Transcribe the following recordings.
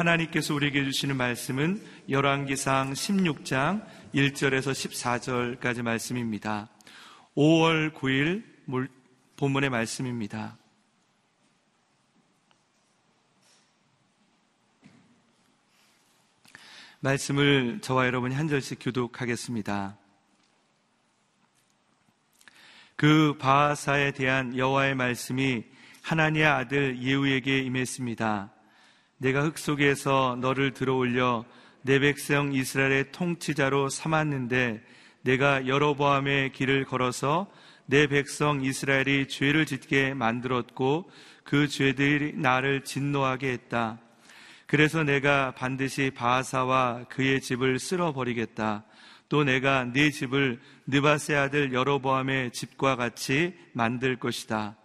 하나님께서 우리에게 주시는 말씀은 열왕기상 16장 1절에서 14절까지 말씀입니다. 5월 9일 본문의 말씀입니다. 말씀을 저와 여러분이 한 절씩 교독하겠습니다. 그 바하사에 대한 여호와의 말씀이 하나니의 아들 예후에게 임했습니다. 내가 흙 속에서 너를 들어올려 내 백성 이스라엘의 통치자로 삼았는데 내가 여로보암의 길을 걸어서 내 백성 이스라엘이 죄를 짓게 만들었고 그 죄들이 나를 진노하게 했다. 그래서 내가 반드시 바하사와 그의 집을 쓸어버리겠다. 또 내가 네 집을 느바세 아들 여로보암의 집과 같이 만들 것이다.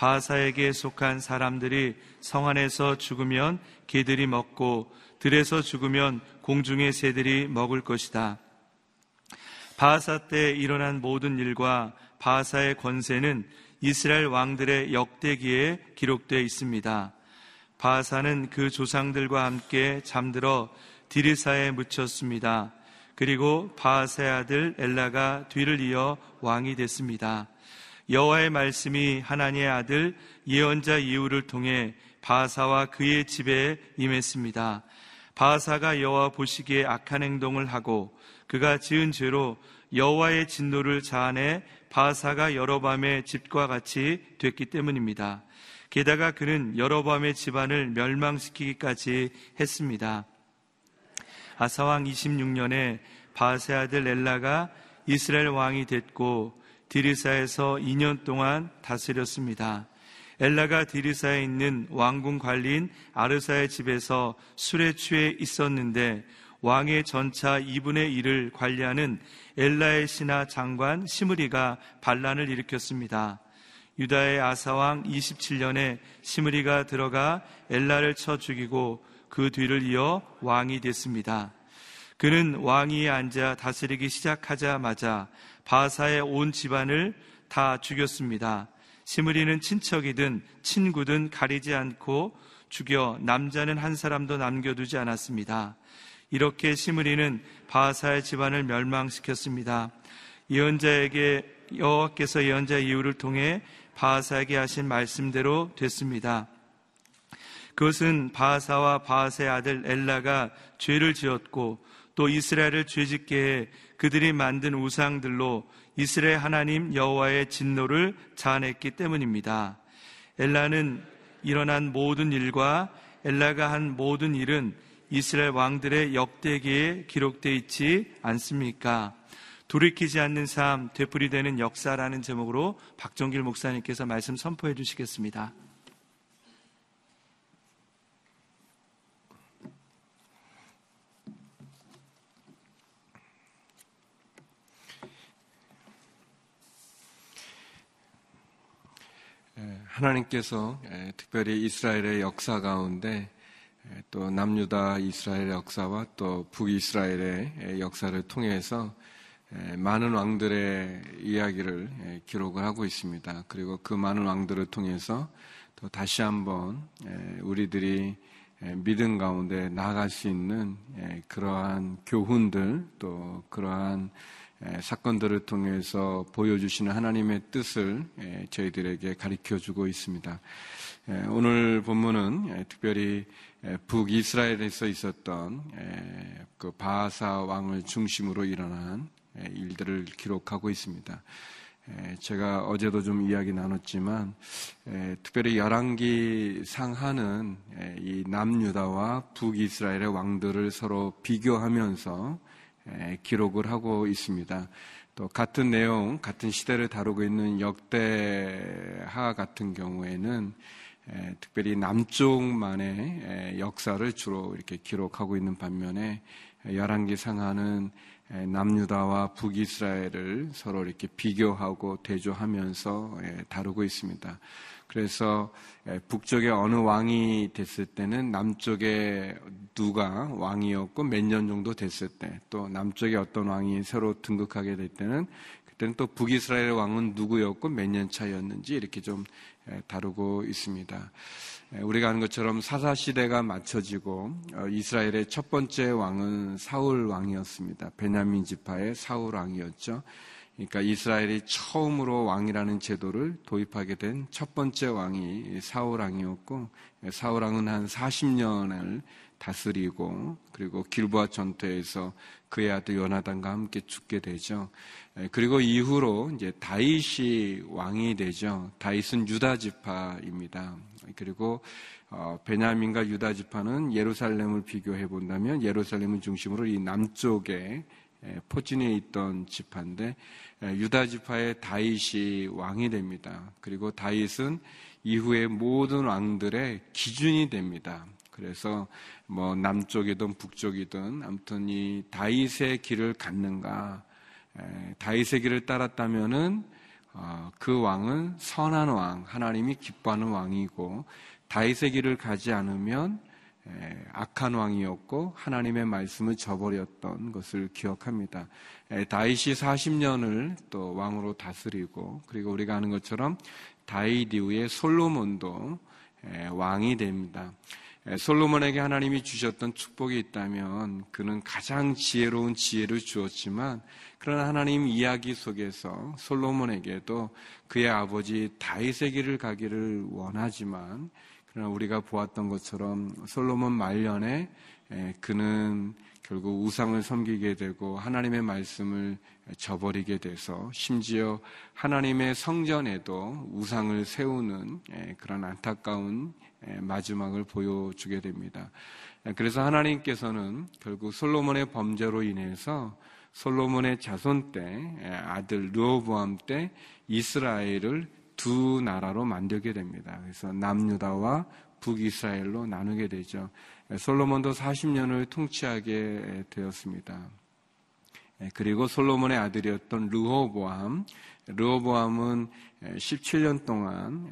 바하사에게 속한 사람들이 성 안에서 죽으면 개들이 먹고 들에서 죽으면 공중의 새들이 먹을 것이다. 바하사 때 일어난 모든 일과 바하사의 권세는 이스라엘 왕들의 역대기에 기록되어 있습니다. 바하사는 그 조상들과 함께 잠들어 디리사에 묻혔습니다. 그리고 바하사의 아들 엘라가 뒤를 이어 왕이 됐습니다. 여호와의 말씀이 하나님의 아들 예언자 이후를 통해 바하사와 그의 집에 임했습니다. 바하사가 여호와 보시기에 악한 행동을 하고 그가 지은 죄로 여호와의 진노를 자아내 바하사가 여러밤의 집과 같이 됐기 때문입니다. 게다가 그는 여러밤의 집안을 멸망시키기까지 했습니다. 아사왕 26년에 바세 아들 엘라가 이스라엘 왕이 됐고 디리사에서 2년 동안 다스렸습니다. 엘라가 디리사에 있는 왕궁 관리인 아르사의 집에서 술에 취해 있었는데 왕의 전차 2분의 1을 관리하는 엘라의 신하 장관 시므리가 반란을 일으켰습니다. 유다의 아사왕 27년에 시므리가 들어가 엘라를 쳐 죽이고 그 뒤를 이어 왕이 됐습니다. 그는 왕위에 앉아 다스리기 시작하자마자 바사의 온 집안을 다 죽였습니다. 시므리는 친척이든 친구든 가리지 않고 죽여 남자는 한 사람도 남겨두지 않았습니다. 이렇게 시므리는 바사의 집안을 멸망시켰습니다. 예언자에게 여호와께서 예언자 이유를 통해 바하사에게 하신 말씀대로 됐습니다. 그것은 바하사와 바하사의 아들 엘라가 죄를 지었고 또 이스라엘을 죄짓게 해 그들이 만든 우상들로 이스라엘 하나님 여호와의 진노를 자아냈기 때문입니다. 엘라는 일어난 모든 일과 엘라가 한 모든 일은 이스라엘 왕들의 역대기에 기록되어 있지 않습니까? 돌이키지 않는 삶, 되풀이되는 역사라는 제목으로 박정길 목사님께서 말씀 선포해 주시겠습니다. 하나님께서 특별히 이스라엘의 역사 가운데 또 남유다 이스라엘의 역사와 또 북이스라엘의 역사를 통해서 많은 왕들의 이야기를 기록을 하고 있습니다. 그리고 그 많은 왕들을 통해서 또 다시 한번 우리들이 믿음 가운데 나아갈 수 있는 그러한 교훈들 또 그러한 사건들을 통해서 보여주시는 하나님의 뜻을 저희들에게 가르쳐 주고 있습니다. 오늘 본문은 특별히 북이스라엘에서 있었던 그 바하사 왕을 중심으로 일어난 일들을 기록하고 있습니다. 제가 어제도 좀 이야기 나눴지만 특별히 열왕기 상하는 이 남유다와 북이스라엘의 왕들을 서로 비교하면서 기록을 하고 있습니다. 또 같은 내용, 같은 시대를 다루고 있는 역대하 같은 경우에는 특별히 남쪽만의 역사를 주로 이렇게 기록하고 있는 반면에 열왕기 상하는 남유다와 북이스라엘을 서로 이렇게 비교하고 대조하면서 다루고 있습니다. 그래서 북쪽에 어느 왕이 됐을 때는 남쪽에 누가 왕이었고 몇 년 정도 됐을 때, 또 남쪽에 어떤 왕이 새로 등극하게 될 때는 그때는 또 북이스라엘 왕은 누구였고 몇 년 차였는지 이렇게 좀 다루고 있습니다. 우리가 아는 것처럼 사사 시대가 맞춰지고 어, 이스라엘의 첫 번째 왕은 사울 왕이었습니다. 베냐민 지파의 사울 왕이었죠. 그러니까 이스라엘이 처음으로 왕이라는 제도를 도입하게 된 첫 번째 왕이 사울 왕이었고 사울 왕은 한 40년을 다스리고 그리고 길보아 전투에서 그의 아들 요나단과 함께 죽게 되죠. 그리고 이후로 이제 다윗이 왕이 되죠. 다윗은 유다 지파입니다. 그리고 어, 베냐민과 유다 지파는 예루살렘을 비교해 본다면 예루살렘을 중심으로 이 남쪽에 포진해 있던 지파인데 유다 지파의 다윗이 왕이 됩니다. 그리고 다윗은 이후에 모든 왕들의 기준이 됩니다. 그래서 뭐 남쪽이든 북쪽이든 아무튼 이 다윗의 길을 갖는가 다윗의 길을 따랐다면은 어, 그 왕은 선한 왕, 하나님이 기뻐하는 왕이고 다윗의 길을 가지 않으면 악한 왕이었고 하나님의 말씀을 저버렸던 것을 기억합니다. 다윗이 40년을 또 왕으로 다스리고 그리고 우리가 아는 것처럼 다윗 이후에 솔로몬도 왕이 됩니다. 솔로몬에게 하나님이 주셨던 축복이 있다면 그는 가장 지혜로운 지혜를 주었지만 그러나 하나님 이야기 속에서 솔로몬에게도 그의 아버지 다윗의 길을 가기를 원하지만 그러나 우리가 보았던 것처럼 솔로몬 말년에 그는 결국 우상을 섬기게 되고 하나님의 말씀을 저버리게 돼서 심지어 하나님의 성전에도 우상을 세우는 그런 안타까운 마지막을 보여주게 됩니다. 그래서 하나님께서는 결국 솔로몬의 범죄로 인해서 솔로몬의 자손 때 아들 르호보암 때 이스라엘을 두 나라로 만들게 됩니다. 그래서 남유다와 북이스라엘로 나누게 되죠. 솔로몬도 40년을 통치하게 되었습니다. 그리고 솔로몬의 아들이었던 르호보암, 르호보암은 17년 동안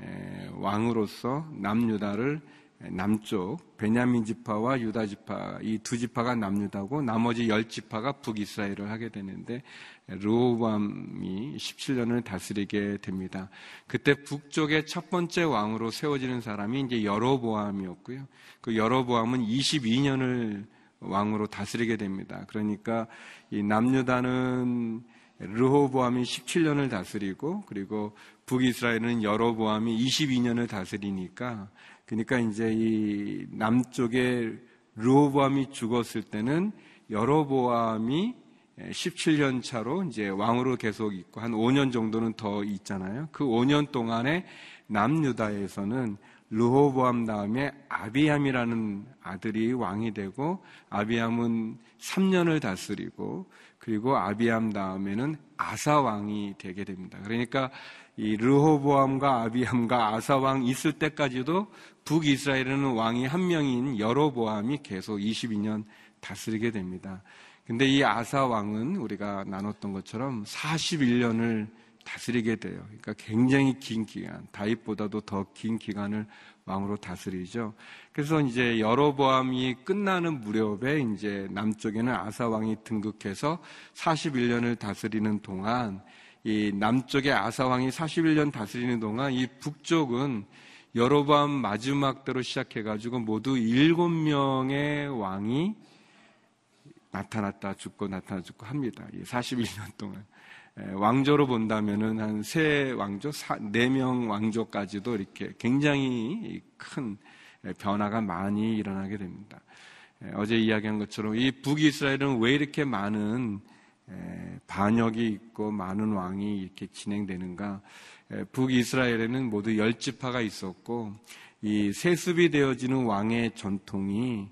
왕으로서 남유다를 남쪽 베냐민 지파와 유다 지파 이 두 지파가 남유다고 나머지 열 지파가 북이스라엘을 하게 되는데 르호밤이 17년을 다스리게 됩니다. 그때 북쪽의 첫 번째 왕으로 세워지는 사람이 이제 여로보암이었고요. 그 여로보암은 22년을 왕으로 다스리게 됩니다. 그러니까 이 남유다는 르호보암이 17년을 다스리고 그리고 북이스라엘은 여로보암이 22년을 다스리니까 그러니까 이제 이 남쪽에 르호보암이 죽었을 때는 여로보암이 17년 차로 이제 왕으로 계속 있고 한 5년 정도는 더 있잖아요. 그 5년 동안에 남유다에서는 르호보암 다음에 아비암이라는 아들이 왕이 되고 아비암은 3년을 다스리고 그리고 아비암 다음에는 아사 왕이 되게 됩니다. 그러니까 이 르호보암과 아비암과 아사 왕 있을 때까지도 북이스라엘에는 왕이 한 명인 여로보암이 계속 22년 다스리게 됩니다. 근데 이 아사 왕은 우리가 나눴던 것처럼 41년을 다스리게 돼요. 그러니까 굉장히 긴 기간, 다윗보다도 더 긴 기간을 왕으로 다스리죠. 그래서 이제 여로보암이 끝나는 무렵에 이제 남쪽에는 아사 왕이 등극해서 41년을 다스리는 동안 이 남쪽의 아사 왕이 41년 다스리는 동안 이 북쪽은 여로보암 마지막 때로 시작해 가지고 모두 7명의 왕이 나타났다 죽고 나타나 죽고 합니다. 41년 동안. 왕조로 본다면은 한 세 왕조, 네 명 왕조까지도 이렇게 굉장히 큰 변화가 많이 일어나게 됩니다. 어제 이야기한 것처럼 이 북이스라엘은 왜 이렇게 많은 반역이 있고 많은 왕이 이렇게 진행되는가? 북이스라엘에는 모두 열 지파가 있었고 이 세습이 되어지는 왕의 전통이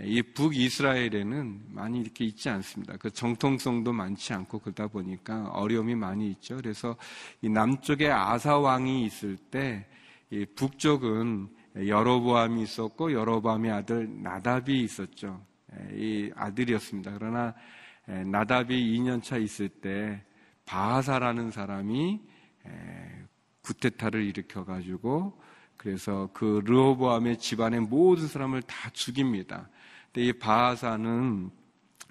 이 북이스라엘에는 많이 이렇게 있지 않습니다. 그 정통성도 많지 않고 그러다 보니까 어려움이 많이 있죠. 그래서 이 남쪽에 아사 왕이 있을 때 이 북쪽은 여로보암이 있었고 여로보암의 아들 나답이 있었죠. 이 아들이었습니다. 그러나 나답이 2년 차 있을 때 바하사라는 사람이 구테타를 일으켜 가지고 그래서 그 르호보암의 집안의 모든 사람을 다 죽입니다. 이 바하사는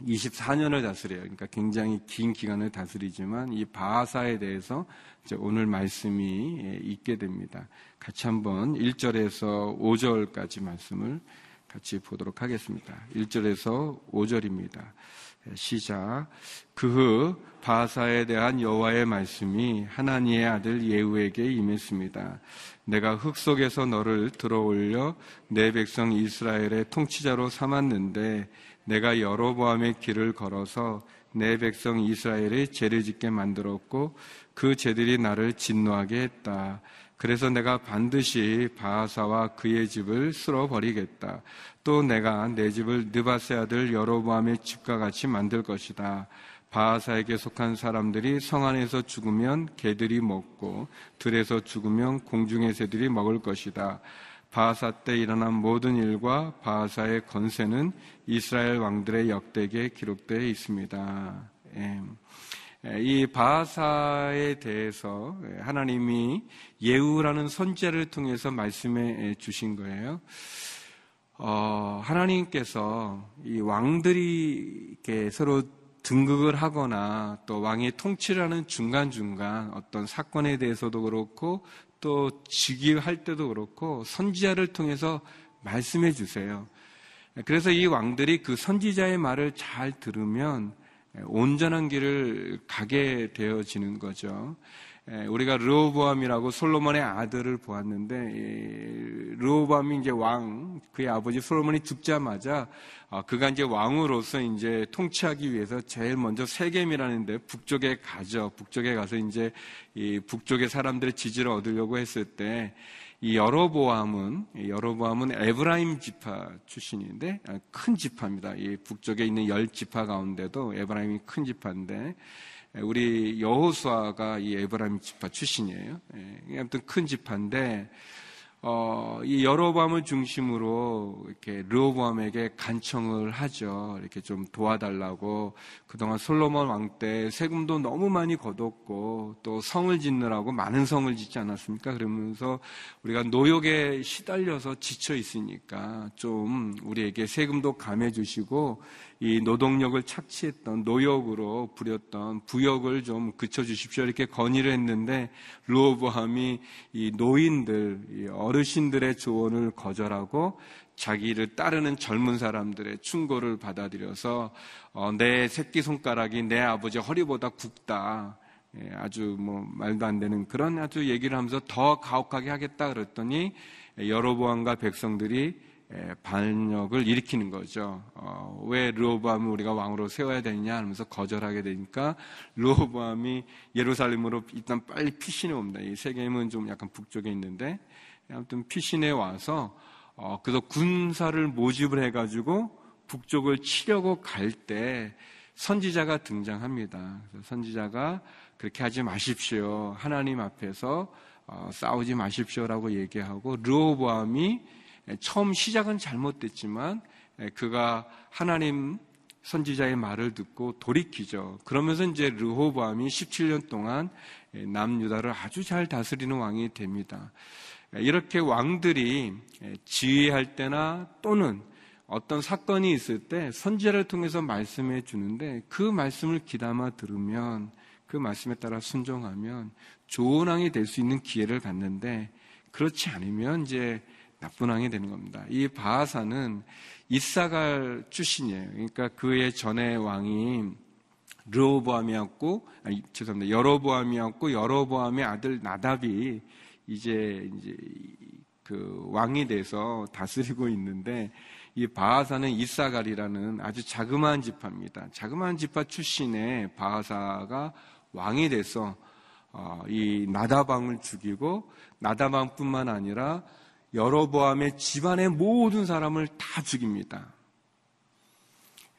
24년을 다스려요. 그러니까 굉장히 긴 기간을 다스리지만 이 바하사에 대해서 오늘 말씀이 예, 있게 됩니다. 같이 한번 1절에서 5절까지 말씀을 같이 보도록 하겠습니다. 1절에서 5절입니다. 예, 시작. 그 후 바사에 대한 여호와의 말씀이 하나니의 아들 예후에게 임했습니다. 내가 흙 속에서 너를 들어올려 내 백성 이스라엘의 통치자로 삼았는데 내가 여로보암의 길을 걸어서 내 백성 이스라엘의 죄를 짓게 만들었고 그 죄들이 나를 진노하게 했다. 그래서 내가 반드시 바하사와 그의 집을 쓸어 버리겠다. 또 내가 내 집을 느바세 아들 여로보암의 집과 같이 만들 것이다. 바하사에게 속한 사람들이 성 안에서 죽으면 개들이 먹고 들에서 죽으면 공중의 새들이 먹을 것이다. 바하사 때 일어난 모든 일과 바하사의 건세는 이스라엘 왕들의 역대기에 기록되어 있습니다. 예. 예, 이 바하사에 대해서 하나님이 예우라는 선제를 통해서 말씀해 주신 거예요. 어, 하나님께서 이 왕들이 이렇게 서로 등극을 하거나 또 왕의 통치를 하는 중간중간 어떤 사건에 대해서도 그렇고 또 즉위할 때도 그렇고 선지자를 통해서 말씀해 주세요. 그래서 이 왕들이 그 선지자의 말을 잘 들으면 온전한 길을 가게 되어지는 거죠. 우리가 르호보암이라고 솔로몬의 아들을 보았는데 르호보암이 이제 왕 그의 아버지 솔로몬이 죽자마자 어, 그가 이제 왕으로서 이제 통치하기 위해서 제일 먼저 세겜이라는데 북쪽에 가죠. 북쪽에 가서 이제 이 북쪽의 사람들의 지지를 얻으려고 했을 때 이 여로보암은 여로보암은 에브라임 지파 출신인데 아, 큰 지파입니다. 이 북쪽에 있는 열 지파 가운데도 에브라임이 큰 지파인데 우리 여호수아가 이 에브라임 지파 출신이에요. 예, 아무튼 큰 지파인데 어, 이 여로보암을 중심으로 이렇게 르호보암에게 간청을 하죠. 이렇게 좀 도와달라고 그동안 솔로몬 왕 때 세금도 너무 많이 거뒀고 또 성을 짓느라고 많은 성을 짓지 않았습니까? 그러면서 우리가 노역에 시달려서 지쳐 있으니까 좀 우리에게 세금도 감해 주시고 이 노동력을 착취했던 노역으로 부렸던 부역을 좀 그쳐 주십시오 이렇게 건의를 했는데 르호보암이 이 노인들 이 어르신들의 조언을 거절하고 자기를 따르는 젊은 사람들의 충고를 받아들여서 어, 내 새끼 손가락이 내 아버지 허리보다 굵다. 예, 아주 뭐 말도 안 되는 그런 아주 얘기를 하면서 더 가혹하게 하겠다 그랬더니 여로보암과 백성들이 예, 반역을 일으키는 거죠. 어, 왜 르호보암을 우리가 왕으로 세워야 되느냐 하면서 거절하게 되니까 르호보암이 예루살렘으로 일단 빨리 피신해 옵니다. 이 세겜은 좀 약간 북쪽에 있는데 아무튼 피신해 와서 어, 그래서 군사를 모집을 해가지고 북쪽을 치려고 갈 때 선지자가 등장합니다. 선지자가 그렇게 하지 마십시오. 하나님 앞에서 어, 싸우지 마십시오라고 얘기하고 르호보암이 처음 시작은 잘못됐지만 그가 하나님 선지자의 말을 듣고 돌이키죠. 그러면서 이제 르호보암이 17년 동안 남유다를 아주 잘 다스리는 왕이 됩니다. 이렇게 왕들이 지휘할 때나 또는 어떤 사건이 있을 때 선지자를 통해서 말씀해 주는데 그 말씀을 기담아 들으면 그 말씀에 따라 순종하면 좋은 왕이 될 수 있는 기회를 갖는데 그렇지 않으면 이제 나쁜 왕이 되는 겁니다. 이 바하사는 이사갈 출신이에요. 그러니까 그의 전의 왕이 르호보암이었고, 아니, 죄송합니다. 여로보암이었고, 여로보암의 아들 나답이 이제, 이제, 그 왕이 돼서 다스리고 있는데, 이 바하사는 이사갈이라는 아주 자그마한 지파입니다. 자그마한 지파 출신의 바하사가 왕이 돼서, 어, 이 나다방을 죽이고, 나다방뿐만 아니라 여로보암의 집안의 모든 사람을 다 죽입니다.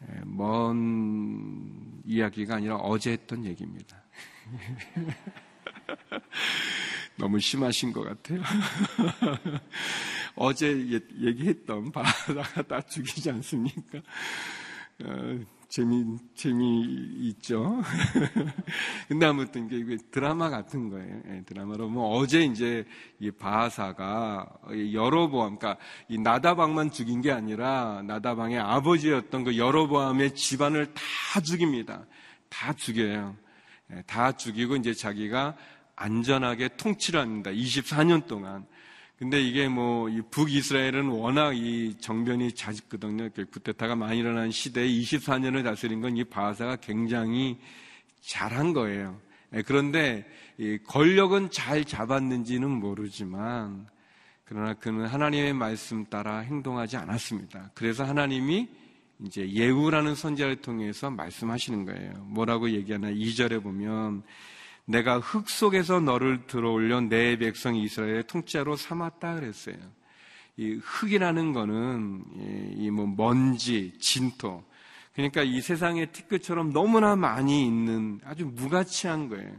예, 먼 이야기가 아니라 어제 했던 얘기입니다. 너무 심하신 것 같아요. 어제 얘기했던 바다가 다 죽이지 않습니까? 어, 재미, 재미있죠. 근데 아무튼 이게 드라마 같은 거예요. 예, 드라마로. 뭐 어제 이제 이 바하사가 여로보암, 그러니까 이 나다방만 죽인 게 아니라 나다방의 아버지였던 그 여로보암의 집안을 다 죽입니다. 다 죽여요. 예, 다 죽이고 이제 자기가 안전하게 통치를 합니다. 24년 동안. 근데 이게 뭐, 이 북이스라엘은 워낙 이 정변이 잦거든요. 구테타가 많이 일어난 시대에 24년을 다스린 건 이 바사가 굉장히 잘한 거예요. 예, 그런데 권력은 잘 잡았는지는 모르지만, 그러나 그는 하나님의 말씀 따라 행동하지 않았습니다. 그래서 하나님이 이제 예우라는 선지자를 통해서 말씀하시는 거예요. 뭐라고 얘기하나 2절에 보면 내가 흙 속에서 너를 들어올려 내 백성 이스라엘의 통치자로 삼았다 그랬어요. 이 흙이라는 거는 이 뭐 먼지, 진토. 그러니까 이 세상에 티끌처럼 너무나 많이 있는 아주 무가치한 거예요.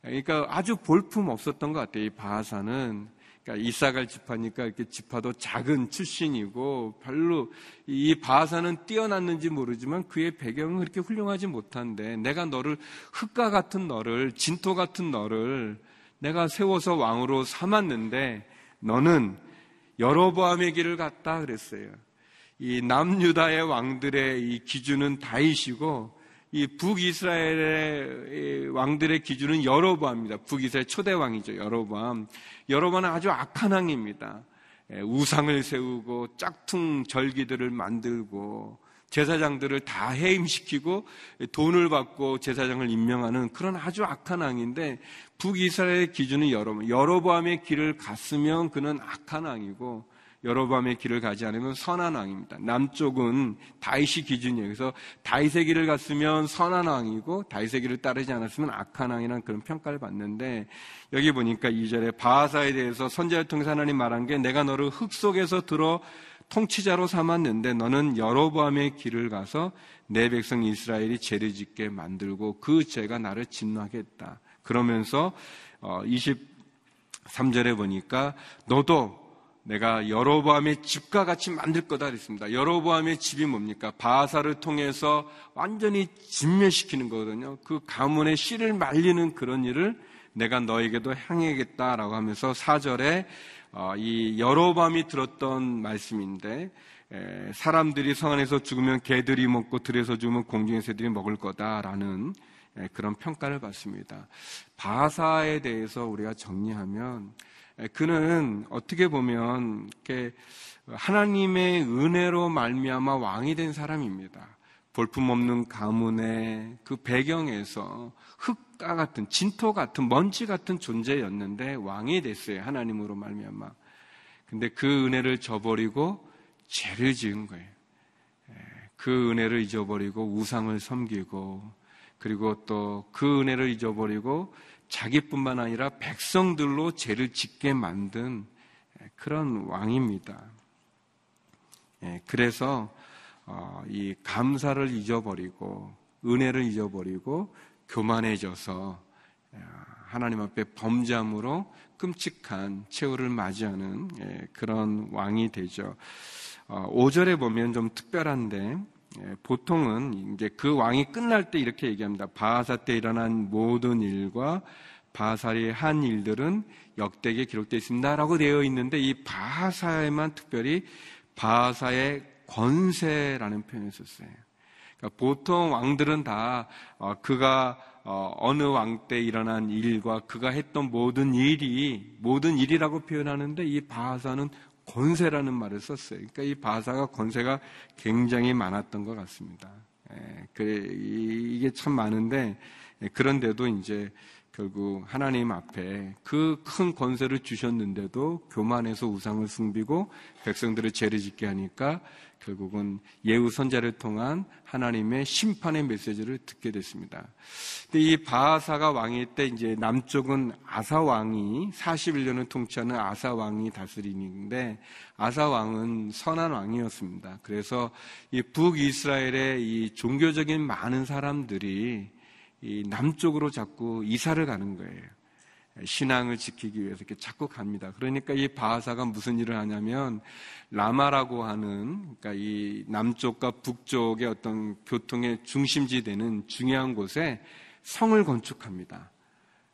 그러니까 아주 볼품 없었던 것 같아요. 이 바하사는 그러니까 이사갈 지파니까 이렇게 지파도 작은 출신이고 별로 이 바사는 뛰어났는지 모르지만 그의 배경은 그렇게 훌륭하지 못한데 내가 너를 흙과 같은 너를 진토 같은 너를 내가 세워서 왕으로 삼았는데 너는 여로보암의 길을 갔다 그랬어요. 이 남유다의 왕들의 이 기준은 다이시고 이 북이스라엘의 왕들의 기준은 여로보암입니다. 북이스라엘 초대 왕이죠. 여로보암. 여러분은 아주 악한 왕입니다. 예, 우상을 세우고 짝퉁 절기들을 만들고 제사장들을 다 해임시키고 돈을 받고 제사장을 임명하는 그런 아주 악한 왕인데 북이스라엘의 기준은 여러분 여로보암의 길을 갔으면 그는 악한 왕이고 여로밤의 길을 가지 않으면 선한 왕입니다. 남쪽은 다윗이 기준이에요. 그래서 다윗의 길을 갔으면 선한 왕이고 다윗의 길을 따르지 않았으면 악한 왕이라는 그런 평가를 받는데 여기 보니까 이절에 바하사에 대해서 선제를 통해서 하나님 말한 게 내가 너를 흙 속에서 들어 통치자로 삼았는데 너는 여로보암의 길을 가서 내 백성 이스라엘이 죄를 짓게 만들고 그 죄가 나를 진노하겠다. 그러면서 23절에 어, 보니까 너도 내가 여로보암의 집과 같이 만들 거다 그랬습니다. 여로보암의 집이 뭡니까? 바사를 통해서 완전히 진멸시키는 거거든요. 그 가문의 씨를 말리는 그런 일을 내가 너에게도 향해야겠다라고 하면서 사절에 어, 이 여로보암이 들었던 말씀인데 사람들이 성 안에서 죽으면 개들이 먹고 들에서 죽으면 공중의 새들이 먹을 거다라는 그런 평가를 받습니다. 바사에 대해서 우리가 정리하면 그는 어떻게 보면 하나님의 은혜로 말미암아 왕이 된 사람입니다. 볼품없는 가문의 그 배경에서 흙과 같은 진토 같은 먼지 같은 존재였는데 왕이 됐어요. 하나님으로 말미암아. 근데 그 은혜를 저버리고 죄를 지은 거예요. 그 은혜를 잊어버리고 우상을 섬기고 그리고 또 그 은혜를 잊어버리고 자기뿐만 아니라 백성들로 죄를 짓게 만든 그런 왕입니다. 예, 그래서 어, 이 감사를 잊어버리고 은혜를 잊어버리고 교만해져서 어, 하나님 앞에 범죄함으로 끔찍한 최후를 맞이하는 예, 그런 왕이 되죠. 5절에 어, 보면 좀 특별한데 예, 보통은 이제 그 왕이 끝날 때 이렇게 얘기합니다. 바하사 때 일어난 모든 일과 바하사의 한 일들은 역대기에 기록되어 있습니다라고 되어 있는데 이 바하사에만 특별히 바하사의 권세라는 표현을 썼어요. 그러니까 보통 왕들은 다 어, 그가 어, 어느 왕 때 일어난 일과 그가 했던 모든 일이 모든 일이라고 표현하는데 이 바하사는 권세라는 말을 썼어요. 그러니까 이 바사가 권세가 굉장히 많았던 것 같습니다. 예, 이게 참 많은데 예, 그런데도 이제 결국 하나님 앞에 그 큰 권세를 주셨는데도 교만해서 우상을 숭비고 백성들을 죄를 짓게 하니까 결국은 예우 선자를 통한 하나님의 심판의 메시지를 듣게 됐습니다. 근데 이 바하사가 왕일 때 이제 남쪽은 아사 왕이 41년을 통치하는 아사 왕이 다스리는데 아사 왕은 선한 왕이었습니다. 그래서 이 북이스라엘의 이 종교적인 많은 사람들이 이 남쪽으로 자꾸 이사를 가는 거예요. 신앙을 지키기 위해서 이렇게 자꾸 갑니다. 그러니까 이 바하사가 무슨 일을 하냐면 라마라고 하는 그러니까 이 남쪽과 북쪽의 어떤 교통의 중심지 되는 중요한 곳에 성을 건축합니다.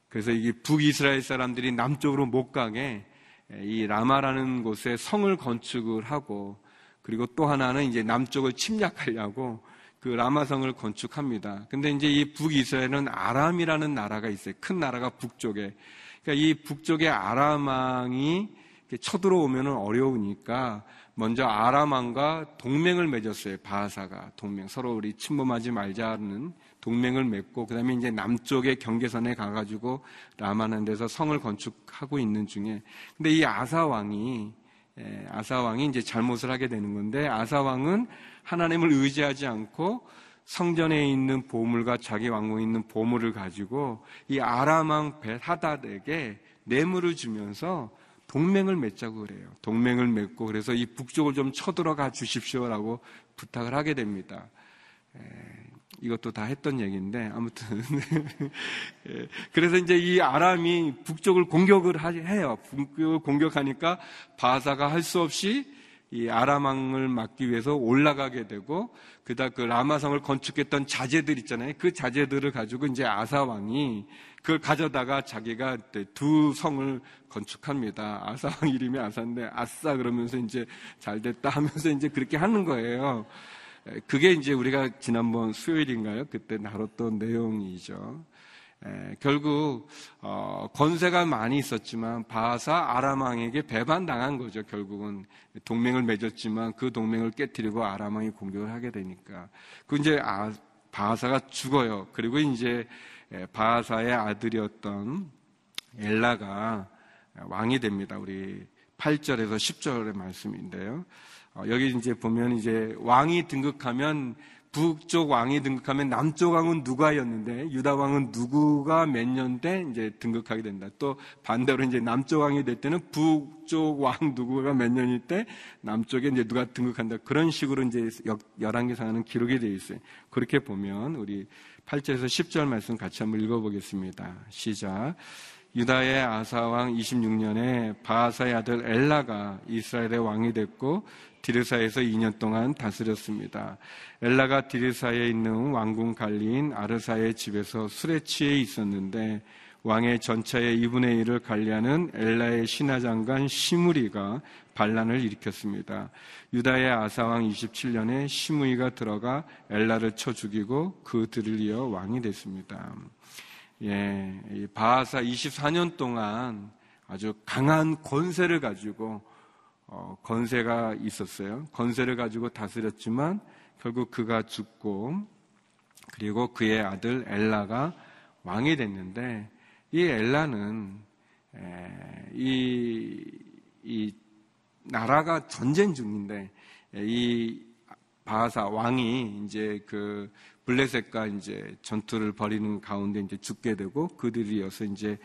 그래서 이게 북이스라엘 사람들이 남쪽으로 못 가게 이 라마라는 곳에 성을 건축을 하고 그리고 또 하나는 이제 남쪽을 침략하려고 그 라마성을 건축합니다. 근데 이제 이 북이스라엘은 아람이라는 나라가 있어요. 큰 나라가 북쪽에. 그러니까 이 북쪽의 아람왕이 쳐들어오면 어려우니까 먼저 아람왕과 동맹을 맺었어요. 바하사가 동맹. 서로 우리 침범하지 말자는 동맹을 맺고 그다음에 이제 남쪽의 경계선에 가가지고 라마는 데서 성을 건축하고 있는 중에 근데 이 아사 왕이 예, 아사 왕이 이제 잘못을 하게 되는 건데 아사 왕은 하나님을 의지하지 않고 성전에 있는 보물과 자기 왕궁에 있는 보물을 가지고 이 아람 왕 벳하닷에게 뇌물을 주면서 동맹을 맺자고 그래요. 동맹을 맺고 그래서 이 북쪽을 좀 쳐들어가 주십시오라고 부탁을 하게 됩니다. 예, 이것도 다 했던 얘기인데 아무튼 예, 그래서 이제 이 아람이 북쪽을 공격을 해요. 북쪽을 공격하니까 바사가 할 수 없이 이 아람왕을 막기 위해서 올라가게 되고 그다 그 라마성을 건축했던 자재들 있잖아요. 그 자재들을 가지고 이제 아사 왕이 그걸 가져다가 자기가 두 성을 건축합니다. 아사 왕 이름이 아사인데 아싸 그러면서 이제 잘 됐다 하면서 이제 그렇게 하는 거예요. 그게 이제 우리가 지난번 수요일인가요? 그때 다뤘던 내용이죠. 에, 결국 어, 권세가 많이 있었지만 바사 아람왕에게 배반당한 거죠. 결국은 동맹을 맺었지만 그 동맹을 깨뜨리고 아람왕이 공격을 하게 되니까 그 이제 아, 바사가 죽어요. 그리고 이제 바사의 아들이었던 엘라가 왕이 됩니다. 우리 8절에서 10절의 말씀인데요. 어, 여기 이제 보면 이제 왕이 등극하면 북쪽 왕이 등극하면 남쪽 왕은 누가였는데 유다 왕은 누구가 몇 년 때 이제 등극하게 된다. 또 반대로 이제 남쪽 왕이 될 때는 북쪽 왕 누구가 몇 년일 때 남쪽에 이제 누가 등극한다. 그런 식으로 이제 열왕기상하는 기록이 되어 있어요. 그렇게 보면 우리 8절에서 10절 말씀 같이 한번 읽어보겠습니다. 시작. 유다의 아사왕 26년에 바하사의 아들 엘라가 이스라엘의 왕이 됐고 디르사에서 2년 동안 다스렸습니다. 엘라가 디르사에 있는 왕궁 관리인 아르사의 집에서 술에 취해 있었는데 왕의 전차의 2분의 1을 관리하는 엘라의 신하장관 시무리가 반란을 일으켰습니다. 유다의 아사왕 27년에 시무이가 들어가 엘라를 쳐 죽이고 그들을 이어 왕이 됐습니다. 예, 바하사 24년 동안 아주 강한 권세를 가지고 어, 건세가 있었어요. 건세를 가지고 다스렸지만 결국 그가 죽고 그리고 그의 아들 엘라가 왕이 됐는데 이 엘라는 에, 이, 이 나라가 전쟁 중인데 이 바하사 왕이 이제 그 블레셋과 이제 전투를 벌이는 가운데 이제 죽게 되고 그들이 어서 이제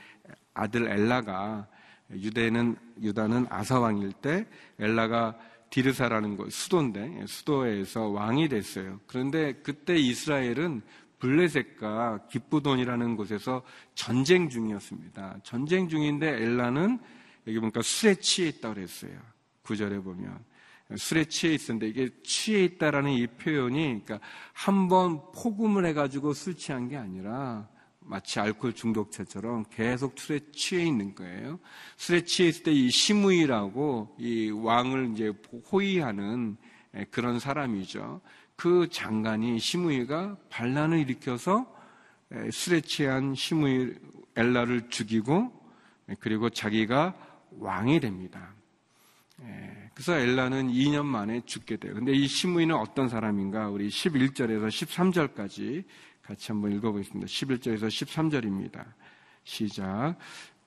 아들 엘라가 유대는 유다는 아사 왕일 때 엘라가 디르사라는 곳 수도인데 수도에서 왕이 됐어요. 그런데 그때 이스라엘은 블레셋과 기쁘돈이라는 곳에서 전쟁 중이었습니다. 전쟁 중인데 엘라는 여기 보니까 술에 취해 있다고 그랬어요. 구절에 보면 술에 취해 있었는데 이게 취해 있다라는 이 표현이 그러니까 한 번 포금을 해가지고 술 취한 게 아니라 마치 알코올 중독자처럼 계속 술에 취해 있는 거예요. 술에 취해 있을 때 이 시무이라고 이 왕을 이제 호위하는 그런 사람이죠. 그 장관이 시무이가 반란을 일으켜서 술에 취한 시무이 엘라를 죽이고 그리고 자기가 왕이 됩니다. 그래서 엘라는 2년 만에 죽게 돼요. 근데 이 시무이는 어떤 사람인가? 우리 11절에서 13절까지 같이 한번 읽어보겠습니다. 11절에서 13절입니다. 시작.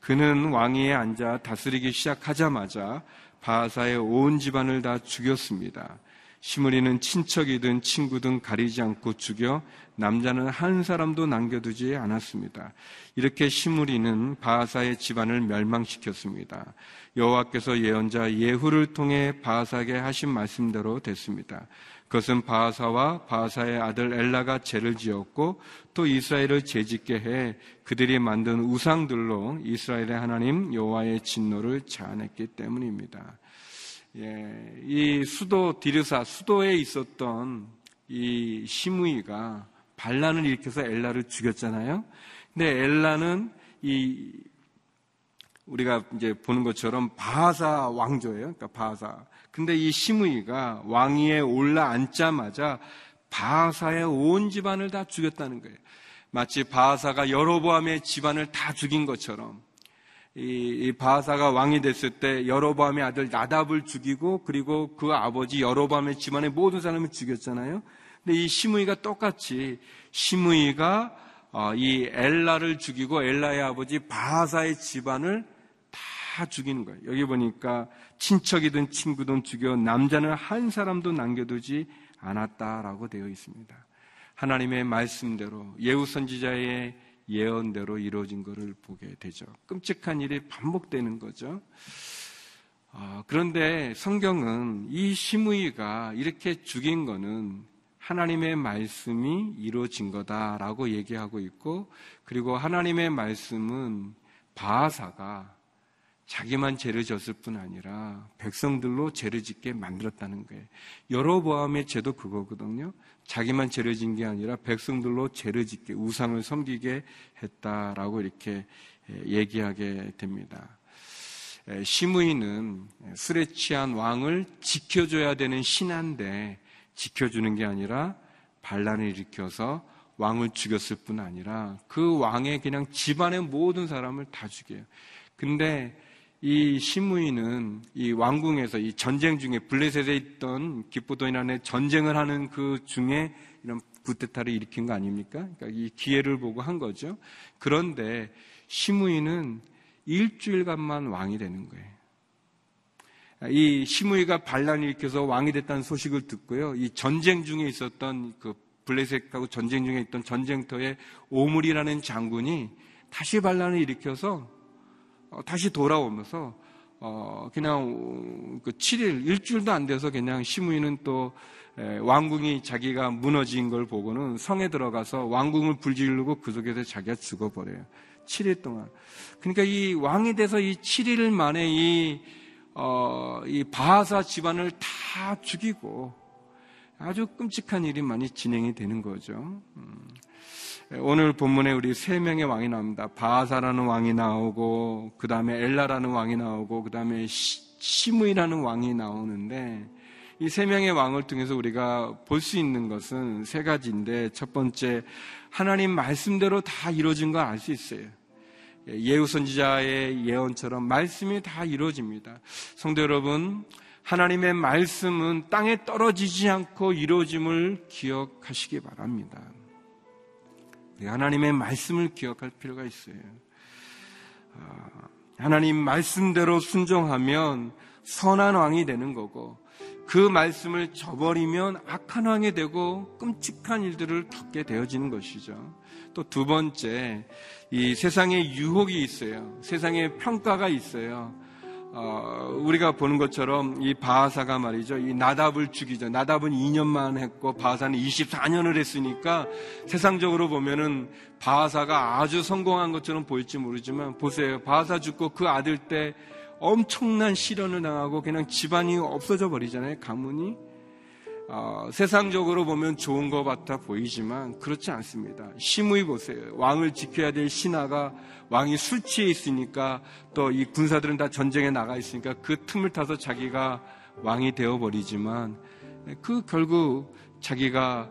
그는 왕위에 앉아 다스리기 시작하자마자 바하사의 온 집안을 다 죽였습니다. 시므리는 친척이든 친구든 가리지 않고 죽여 남자는 한 사람도 남겨두지 않았습니다. 이렇게 시므리는 바하사의 집안을 멸망시켰습니다. 여호와께서 예언자 예후를 통해 바하사에게 하신 말씀대로 됐습니다. 그것은 바하사와 바하사의 아들 엘라가 죄를 지었고 또 이스라엘을 죄짓게 해 그들이 만든 우상들로 이스라엘의 하나님 여호와의 진노를 자아냈기 때문입니다. 예, 이 수도 디르사 수도에 있었던 이 시므이가 반란을 일으켜서 엘라를 죽였잖아요. 근데 엘라는 이 우리가 이제 보는 것처럼 바하사 왕조예요. 그러니까 바하사. 근데 이 시므이가 왕위에 올라앉자마자 바하사의 온 집안을 다 죽였다는 거예요. 마치 바하사가 여로보암의 집안을 다 죽인 것처럼 이, 이 바하사가 왕이 됐을 때 여로보암의 아들 나답을 죽이고 그리고 그 아버지 여로보암의 집안의 모든 사람을 죽였잖아요. 근데 이 시므이가 똑같이 시므이가 어, 이 엘라를 죽이고 엘라의 아버지 바하사의 집안을 다 죽이는 거예요. 여기 보니까 친척이든 친구든 죽여 남자는 한 사람도 남겨두지 않았다라고 되어 있습니다. 하나님의 말씀대로 예우 선지자의 예언대로 이루어진 것을 보게 되죠. 끔찍한 일이 반복되는 거죠. 어, 그런데 성경은 이 시므이가 이렇게 죽인 거는 하나님의 말씀이 이루어진 거다라고 얘기하고 있고 그리고 하나님의 말씀은 바하사가 자기만 죄를 졌을 뿐 아니라 백성들로 죄를 짓게 만들었다는 거예요. 여러보암의 죄도 그거거든요. 자기만 죄를 진 게 아니라 백성들로 죄를 짓게 우상을 섬기게 했다라고 이렇게 얘기하게 됩니다. 시므이는 술에 취한 왕을 지켜줘야 되는 신한데 지켜주는 게 아니라 반란을 일으켜서 왕을 죽였을 뿐 아니라 그 왕의 그냥 집안의 모든 사람을 다 죽여요. 근데 이 시므이는 이 왕궁에서 이 전쟁 중에 블레셋에 있던 기포도인안에 전쟁을 하는 그 중에 이런 구테타를 일으킨 거 아닙니까? 그러니까 이 기회를 보고 한 거죠. 그런데 시므이는 일주일간만 왕이 되는 거예요. 이 시므이가 반란을 일으켜서 왕이 됐다는 소식을 듣고요. 이 전쟁 중에 있었던 그 블레셋하고 전쟁 중에 있던 전쟁터의 오물이라는 장군이 다시 반란을 일으켜서 어, 다시 돌아오면서 어, 그냥 그 7일 일주일도 안 돼서 그냥 시므이는 또 왕궁이 자기가 무너진 걸 보고는 성에 들어가서 왕궁을 불지르고 그 속에서 자기가 죽어버려요. 7일 동안. 그러니까 이 왕이 돼서 이 7일 만에 이, 어, 이 바하사 집안을 다 죽이고 아주 끔찍한 일이 많이 진행이 되는 거죠. 음. 오늘 본문에 우리 세 명의 왕이 나옵니다. 바하사라는 왕이 나오고, 그 다음에 엘라라는 왕이 나오고, 그 다음에 시므이라는 왕이 나오는데, 이 세 명의 왕을 통해서 우리가 볼 수 있는 것은 세 가지인데, 첫 번째, 하나님 말씀대로 다 이루어진 걸 알 수 있어요. 예후 선지자의 예언처럼 말씀이 다 이루어집니다. 성도 여러분, 하나님의 말씀은 땅에 떨어지지 않고 이루어짐을 기억하시기 바랍니다. 하나님의 말씀을 기억할 필요가 있어요. 아, 하나님 말씀대로 순종하면 선한 왕이 되는 거고 그 말씀을 저버리면 악한 왕이 되고 끔찍한 일들을 겪게 되어지는 것이죠. 또 두 번째, 이 세상에 유혹이 있어요. 세상에 평가가 있어요. 어, 우리가 보는 것처럼 이 바하사가 말이죠. 이 나답을 죽이죠. 나답은 2년만 했고 바하사는 24년을 했으니까 세상적으로 보면은 바하사가 아주 성공한 것처럼 보일지 모르지만 보세요. 바하사 죽고 그 아들 때 엄청난 시련을 당하고 그냥 집안이 없어져 버리잖아요. 가문이. 어, 세상적으로 보면 좋은 것 같아 보이지만 그렇지 않습니다. 심의 보세요. 왕을 지켜야 될 신하가 왕이 술 취해 있으니까 또 이 군사들은 다 전쟁에 나가 있으니까 그 틈을 타서 자기가 왕이 되어 버리지만 그 결국 자기가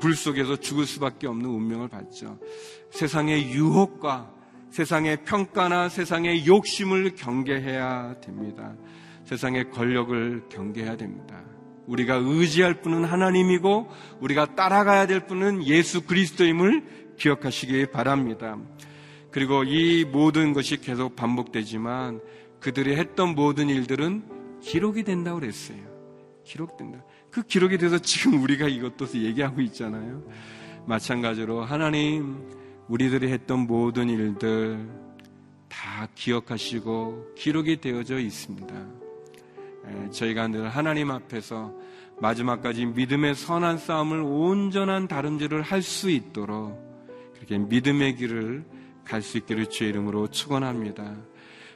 불 속에서 죽을 수밖에 없는 운명을 받죠. 세상의 유혹과 세상의 평가나 세상의 욕심을 경계해야 됩니다. 세상의 권력을 경계해야 됩니다. 우리가 의지할 분은 하나님이고 우리가 따라가야 될 분은 예수 그리스도임을 기억하시기 바랍니다. 그리고 이 모든 것이 계속 반복되지만 그들이 했던 모든 일들은 기록이 된다고 그랬어요. 기록된다. 그 기록이 돼서 지금 우리가 이것도 얘기하고 있잖아요. 마찬가지로 하나님 우리들이 했던 모든 일들 다 기억하시고 기록이 되어져 있습니다. 저희가 늘 하나님 앞에서 마지막까지 믿음의 선한 싸움을 온전한 다름질을 할 수 있도록 그렇게 믿음의 길을 갈 수 있기를 주의 이름으로 축원합니다.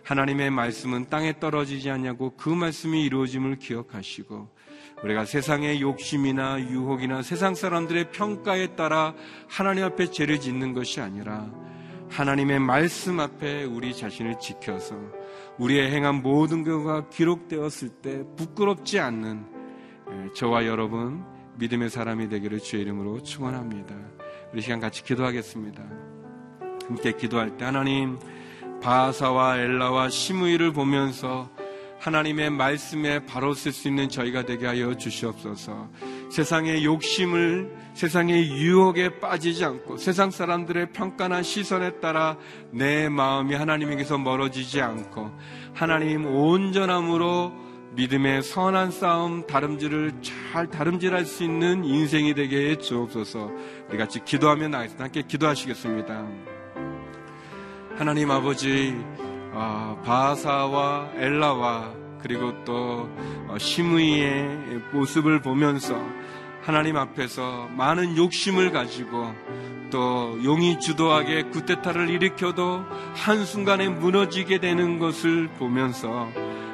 하나님의 말씀은 땅에 떨어지지 않냐고 그 말씀이 이루어짐을 기억하시고 우리가 세상의 욕심이나 유혹이나 세상 사람들의 평가에 따라 하나님 앞에 죄를 짓는 것이 아니라 하나님의 말씀 앞에 우리 자신을 지켜서 우리의 행한 모든 것가 기록되었을 때 부끄럽지 않는 저와 여러분 믿음의 사람이 되기를 주의 이름으로 축원합니다. 우리 시간 같이 기도하겠습니다. 함께 기도할 때 하나님 바사와 엘라와 시므이를 보면서 하나님의 말씀에 바로 쓸 수 있는 저희가 되게 하여 주시옵소서. 세상의 욕심을 세상의 유혹에 빠지지 않고 세상 사람들의 평가나 시선에 따라 내 마음이 하나님에게서 멀어지지 않고 하나님 온전함으로 믿음의 선한 싸움 다름질을 잘 다름질할 수 있는 인생이 되게 해 주옵소서. 우리 같이 기도하며 나겠습니다. 함께 기도하시겠습니다. 하나님 아버지 어, 바사와 엘라와 그리고 또 어, 시므이의 모습을 보면서 하나님 앞에서 많은 욕심을 가지고 또 용이 주도하게 구테타를 일으켜도 한순간에 무너지게 되는 것을 보면서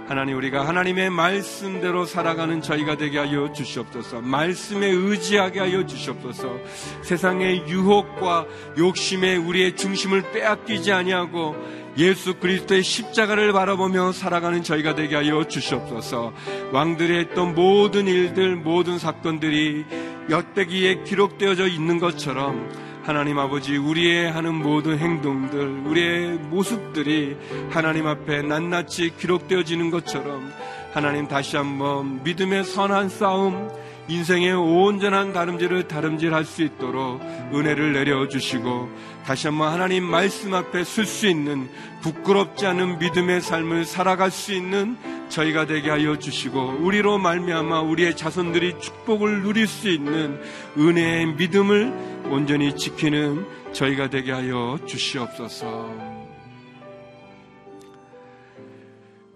하나님 우리가 하나님의 말씀대로 살아가는 저희가 되게 하여 주시옵소서. 말씀에 의지하게 하여 주시옵소서. 세상의 유혹과 욕심에 우리의 중심을 빼앗기지 아니하고 예수 그리스도의 십자가를 바라보며 살아가는 저희가 되게 하여 주시옵소서. 왕들의 했던 모든 일들, 모든 사건들이 엿대기에 기록되어져 있는 것처럼 하나님 아버지 우리의 하는 모든 행동들, 우리의 모습들이 하나님 앞에 낱낱이 기록되어지는 것처럼 하나님 다시 한번 믿음의 선한 싸움, 인생의 온전한 다름질을 다름질할 수 있도록 은혜를 내려 주시고 다시 한번 하나님 말씀 앞에 설 수 있는 부끄럽지 않은 믿음의 삶을 살아갈 수 있는 저희가 되게 하여 주시고 우리로 말미암아 우리의 자손들이 축복을 누릴 수 있는 은혜의 믿음을 온전히 지키는 저희가 되게 하여 주시옵소서.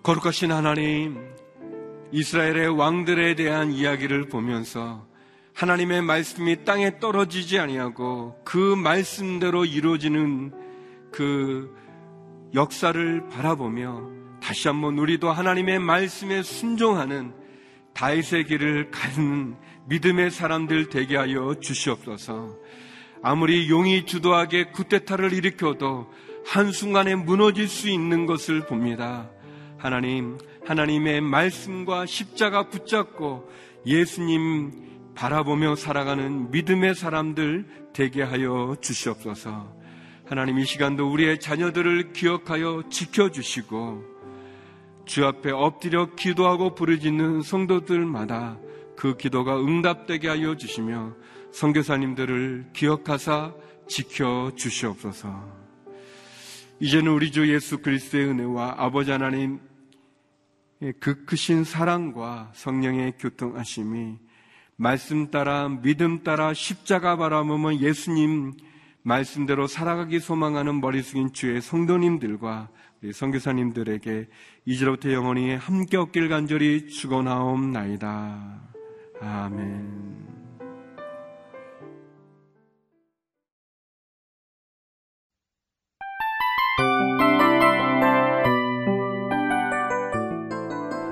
거룩하신 하나님, 이스라엘의 왕들에 대한 이야기를 보면서 하나님의 말씀이 땅에 떨어지지 아니하고 그 말씀대로 이루어지는 그 역사를 바라보며 다시 한번 우리도 하나님의 말씀에 순종하는 다윗의 길을 가는 믿음의 사람들 되게 하여 주시옵소서. 아무리 용이 주도하게 구테타를 일으켜도 한순간에 무너질 수 있는 것을 봅니다. 하나님, 하나님의 말씀과 십자가 붙잡고 예수님 바라보며 살아가는 믿음의 사람들 되게 하여 주시옵소서. 하나님 이 시간도 우리의 자녀들을 기억하여 지켜주시고 주 앞에 엎드려 기도하고 부르짖는 성도들마다 그 기도가 응답되게 하여 주시며 성교사님들을 기억하사 지켜 주시옵소서. 이제는 우리 주 예수 그리스도의 은혜와 아버지 하나님 그 크신 사랑과 성령의 교통하심이 말씀 따라 믿음 따라 십자가 바라보면 예수님 말씀대로 살아가기 소망하는 머리 숙인 주의 성도님들과 우리 선교사님들에게 이제로부터 영원히 함께 없길 간절히 축원하옵나이다. 아멘.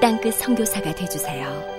땅끝 성교사가 되주세요